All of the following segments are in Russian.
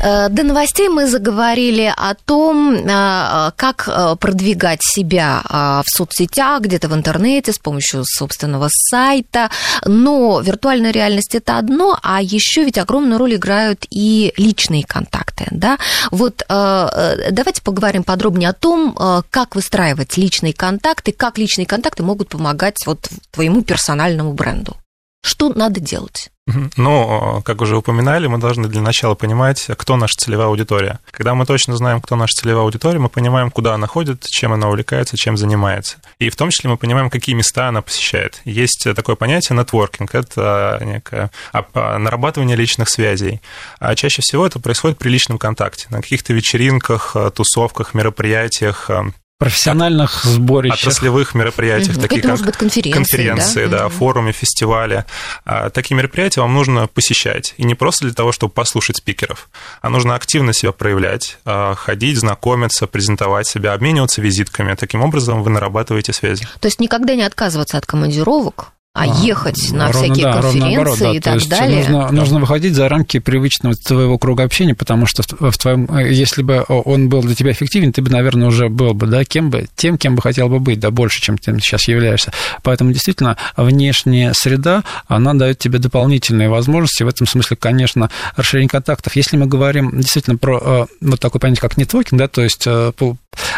Э, до новостей мы заговорили о том, э, как э, продвигать себя в соцсетях, где-то в интернете с помощью собственного сайта. Но виртуальная реальность это одно, а еще ведь огромную роль играют и личные контакты. Да? Вот давайте поговорим подробнее о том, как выстраивать личные контакты, как личные контакты могут помогать вот твоему персональному бренду. Что надо делать? Ну, как уже упоминали, мы должны для начала понимать, кто наша целевая аудитория. Когда мы точно знаем, кто наша целевая аудитория, мы понимаем, куда она ходит, чем она увлекается, чем занимается. И в том числе мы понимаем, какие места она посещает. Есть такое понятие нетворкинг, это некое нарабатывание личных связей. А чаще всего это происходит при личном контакте, на каких-то вечеринках, тусовках, мероприятиях, профессиональных сборищах. Отраслевых мероприятиях, угу. таких Это, как может быть, конференции, конференции да, да угу. форумы, фестивали. А, такие мероприятия вам нужно посещать. И не просто для того, чтобы послушать спикеров, а нужно активно себя проявлять, а, ходить, знакомиться, презентовать себя, обмениваться визитками. Таким образом вы нарабатываете связи. То есть никогда не отказываться от командировок, а, а ехать на ровно, всякие да, конференции наоборот, да, и так есть далее. Нужно, нужно выходить за рамки привычного твоего круга общения, потому что в, в твоем, если бы он был для тебя эффективен, ты бы, наверное, уже был бы, да, кем бы, тем, кем бы хотел бы быть, да, больше, чем ты сейчас являешься. Поэтому действительно внешняя среда, она дает тебе дополнительные возможности. В этом смысле, конечно, расширение контактов. Если мы говорим действительно про э, вот такое понятие, как нетворкинг, да, то есть э,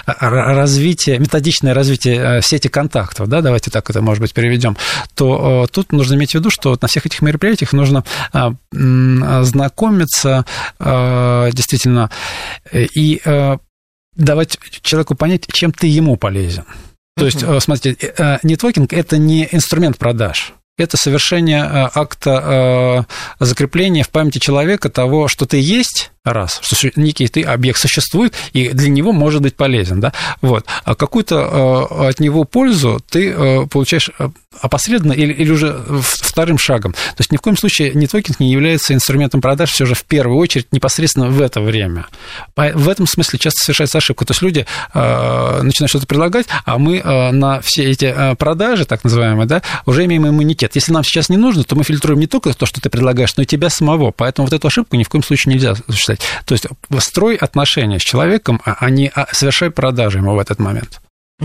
развитие, методичное развитие э, сети контактов, да, давайте так это, может быть, переведем, то э, тут нужно иметь в виду, что на всех этих мероприятиях нужно а, знакомиться э, действительно и давать человеку понять, чем ты ему полезен. То есть, смотрите, нетворкинг – это не инструмент продаж это совершение акта закрепления в памяти человека того, что ты есть, раз, что некий ты объект существует и для него может быть полезен, да, вот, а какую-то э, от него пользу ты э, получаешь э, опосредованно или, или уже вторым шагом. То есть ни в коем случае нетворкинг не является инструментом продаж все же в первую очередь непосредственно в это время. В этом смысле часто совершается ошибка. То есть люди начинают что-то предлагать, а мы на все эти продажи, так называемые, да, уже имеем иммунитет. Если нам сейчас не нужно, то мы фильтруем не только то, что ты предлагаешь, но и тебя самого. Поэтому вот эту ошибку ни в коем случае нельзя сказать. То есть строй отношения с человеком, а не а, совершай продажи ему в этот момент.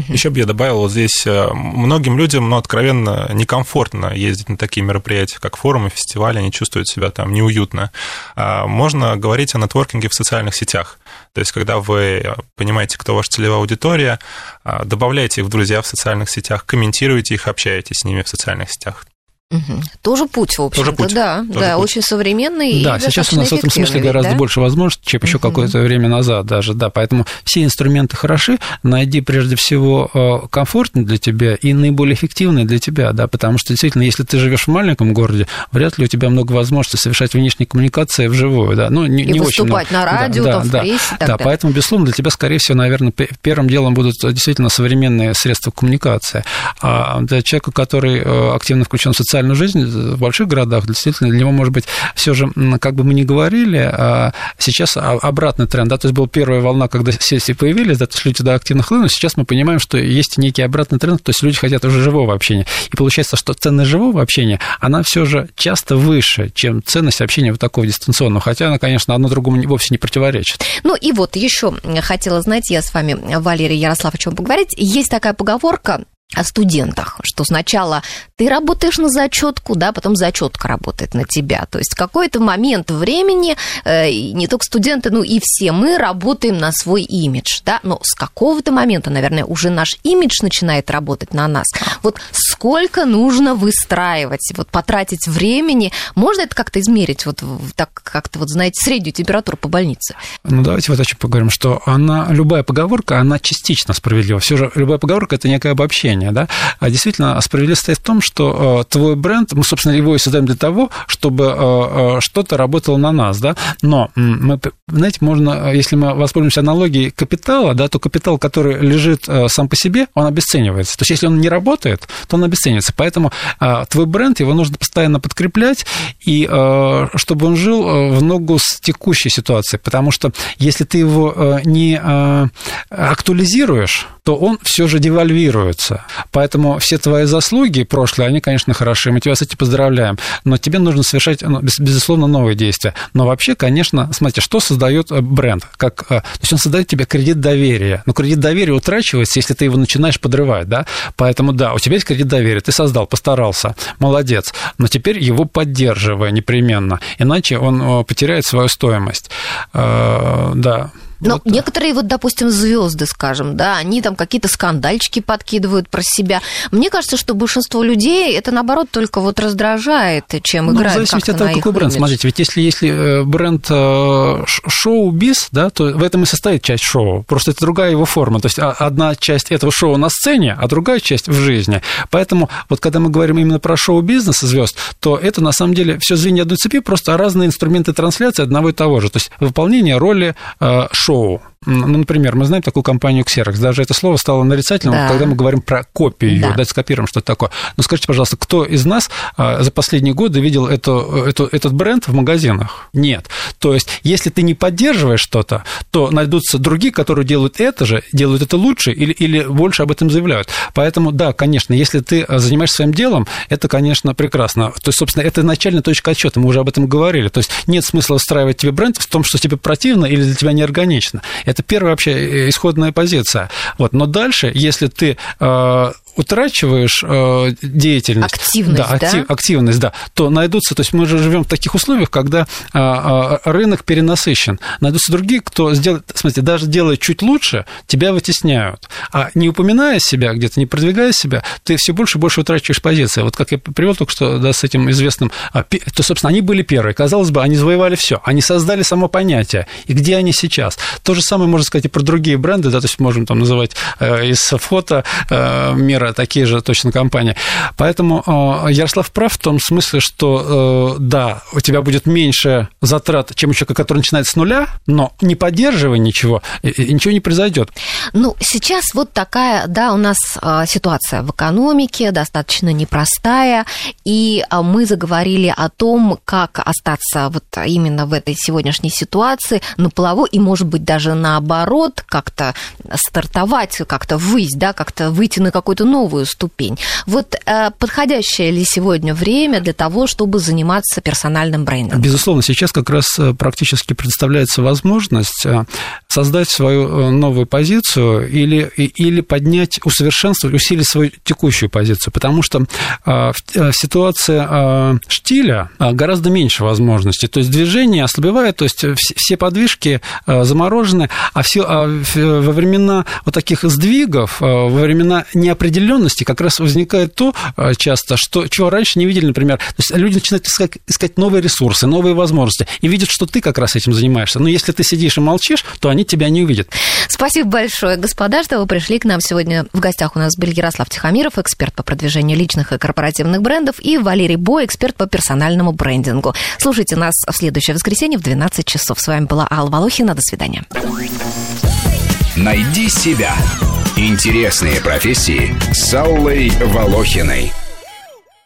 Еще бы я добавил, вот здесь э, многим людям, ну, откровенно некомфортно ездить на такие мероприятия, как форумы, фестивали, они чувствуют себя там неуютно. А можно говорить о нетворкинге в социальных сетях. То есть, когда вы понимаете, кто ваша целевая аудитория, а, добавляйте их в друзья в социальных сетях, комментируйте их, общаетесь с ними в социальных сетях. Угу. Тоже путь, в общем-то, да, Тоже да, путь. очень современный. Да, сейчас у нас в этом смысле гораздо да? больше возможностей, чем еще угу. какое-то время назад даже, да, поэтому все инструменты хороши, найди прежде всего э, комфортный для тебя и наиболее эффективный для тебя, да, потому что действительно, если ты живешь в маленьком городе, вряд ли у тебя много возможностей совершать внешние коммуникации вживую, да, ну не, и не выступать очень на радио, да, там, да, в прессе, да, да, поэтому безусловно для тебя, скорее всего, наверное, первым делом будут действительно современные средства коммуникации, а для человека, который э, активно включен в социальную жизнь больших городах, действительно, для него, может быть, все же, как бы мы ни говорили, а сейчас обратный тренд, да, то есть была первая волна, когда сессии появились, да, то есть люди туда активно хлынули, сейчас мы понимаем, что есть некий обратный тренд, то есть люди хотят уже живого общения. И получается, что ценность живого общения, она все же часто выше, чем ценность общения вот такого дистанционного, хотя она, конечно, одно другому вовсе не противоречит. Ну и вот еще хотела, знаете, я с вами, Валерий Ярославовичем, поговорить. Есть такая поговорка, о студентах, что сначала ты работаешь на зачетку, да, потом зачетка работает на тебя. То есть в какой-то момент времени э, не только студенты, ну и все мы работаем на свой имидж, да, но с какого-то момента, наверное, уже наш имидж начинает работать на нас. Вот сколько нужно выстраивать, вот потратить времени, можно это как-то измерить, вот так как-то вот, знаете, среднюю температуру по больнице? Ну давайте вот о чем поговорим, что она, любая поговорка, она частично справедлива. Все же любая поговорка – это некое обобщение да, а действительно справедливость стоит в том, что э, твой бренд, мы, собственно, его и создаем для того, чтобы э, э, что-то работало на нас, да, но мы, знаете, можно, если мы воспользуемся аналогией капитала, да, то капитал, который лежит сам по себе, он обесценивается. То есть, если он не работает, то он обесценивается. Поэтому а, твой бренд, его нужно постоянно подкреплять, и а, чтобы он жил в ногу с текущей ситуацией. Потому что если ты его не актуализируешь, то он все же девальвируется. Поэтому все твои заслуги прошлые, они, конечно, хороши, мы тебя с этим поздравляем, но тебе нужно совершать, ну, безусловно, новые действия. Но вообще, конечно, смотрите, что создает бренд? Как, то есть он создает тебе кредит доверия. Но кредит доверия утрачивается, если ты его начинаешь подрывать, да? Поэтому, да, у тебя есть кредит доверия, ты создал, постарался, молодец, но теперь его поддерживай непременно, иначе он потеряет свою стоимость. Э, да. Но вот. некоторые, вот, допустим, звезды, скажем, да, они там какие-то скандальчики подкидывают про себя. Мне кажется, что большинство людей это, наоборот, только вот раздражает, чем ну, играет. В зависимости от того, какой бренд. Имидж. Смотрите, ведь если, если э, бренд э, шоу-биз, да, то в этом и состоит часть шоу. Просто это другая его форма. То есть а, одна часть этого шоу на сцене, а другая часть в жизни. Поэтому вот когда мы говорим именно про шоу-бизнес звезд, то это на самом деле все звенья одной цепи, просто разные инструменты трансляции одного и того же. То есть выполнение роли э, шоу шоу. Ну, например, мы знаем такую компанию Xerox. Даже это слово стало нарицательным, да. когда мы говорим про копию, да. да, скопируем что-то такое. Но скажите, пожалуйста, кто из нас а, за последние годы видел эту, эту, этот бренд в магазинах? Нет. То есть, если ты не поддерживаешь что-то, то найдутся другие, которые делают это же, делают это лучше или, или больше об этом заявляют. Поэтому, да, конечно, если ты занимаешься своим делом, это, конечно, прекрасно. То есть, собственно, это начальная точка отсчета, мы уже об этом говорили. То есть, нет смысла устраивать тебе бренд в том, что тебе противно или для тебя неорганично органично. Это первая вообще э, исходная позиция. Вот. Но дальше, если ты э, утрачиваешь э, деятельность, активность, да, актив, да? активность, да, то найдутся, то есть мы же живем в таких условиях, когда э, э, рынок перенасыщен, найдутся другие, кто сделает, смотрите, даже делая чуть лучше, тебя вытесняют, а не упоминая себя где-то, не продвигая себя, ты все больше и больше утрачиваешь позиции. Вот как я привел только что, да, с этим известным, а, то, собственно, они были первые, казалось бы, они завоевали все, они создали само понятие, и где они сейчас. То же самое можно сказать и про другие бренды, да, то есть можем там называть э, из фото э, мира мира такие же точно компании. Поэтому э, Ярослав прав в том смысле, что э, да, у тебя будет меньше затрат, чем у человека, который начинает с нуля, но не поддерживая ничего, ничего не произойдет. Ну, сейчас вот такая, да, у нас э, ситуация в экономике достаточно непростая, и мы заговорили о том, как остаться вот именно в этой сегодняшней ситуации на плаву, и, может быть, даже наоборот, как-то стартовать, как-то выйти, да, как-то выйти на какой-то новую ступень. Вот э, подходящее ли сегодня время для того, чтобы заниматься персональным брендингом? Безусловно, сейчас как раз э, практически представляется возможность э, создать свою новую позицию или, или поднять, усовершенствовать, усилить свою текущую позицию, потому что в ситуации штиля гораздо меньше возможностей, то есть движение ослабевает, то есть все подвижки заморожены, а, все, а во времена вот таких сдвигов, во времена неопределенности как раз возникает то часто, что, чего раньше не видели, например. То есть люди начинают искать, искать новые ресурсы, новые возможности, и видят, что ты как раз этим занимаешься. Но если ты сидишь и молчишь, то они тебя не увидят. Спасибо большое, господа, что вы пришли к нам сегодня. В гостях у нас был Ярослав Тихомиров, эксперт по продвижению личных и корпоративных брендов, и Валерий Бой, эксперт по персональному брендингу. Слушайте нас в следующее воскресенье в 12 часов. С вами была Алла Волохина. До свидания. Найди себя. Интересные профессии с Аллой Волохиной.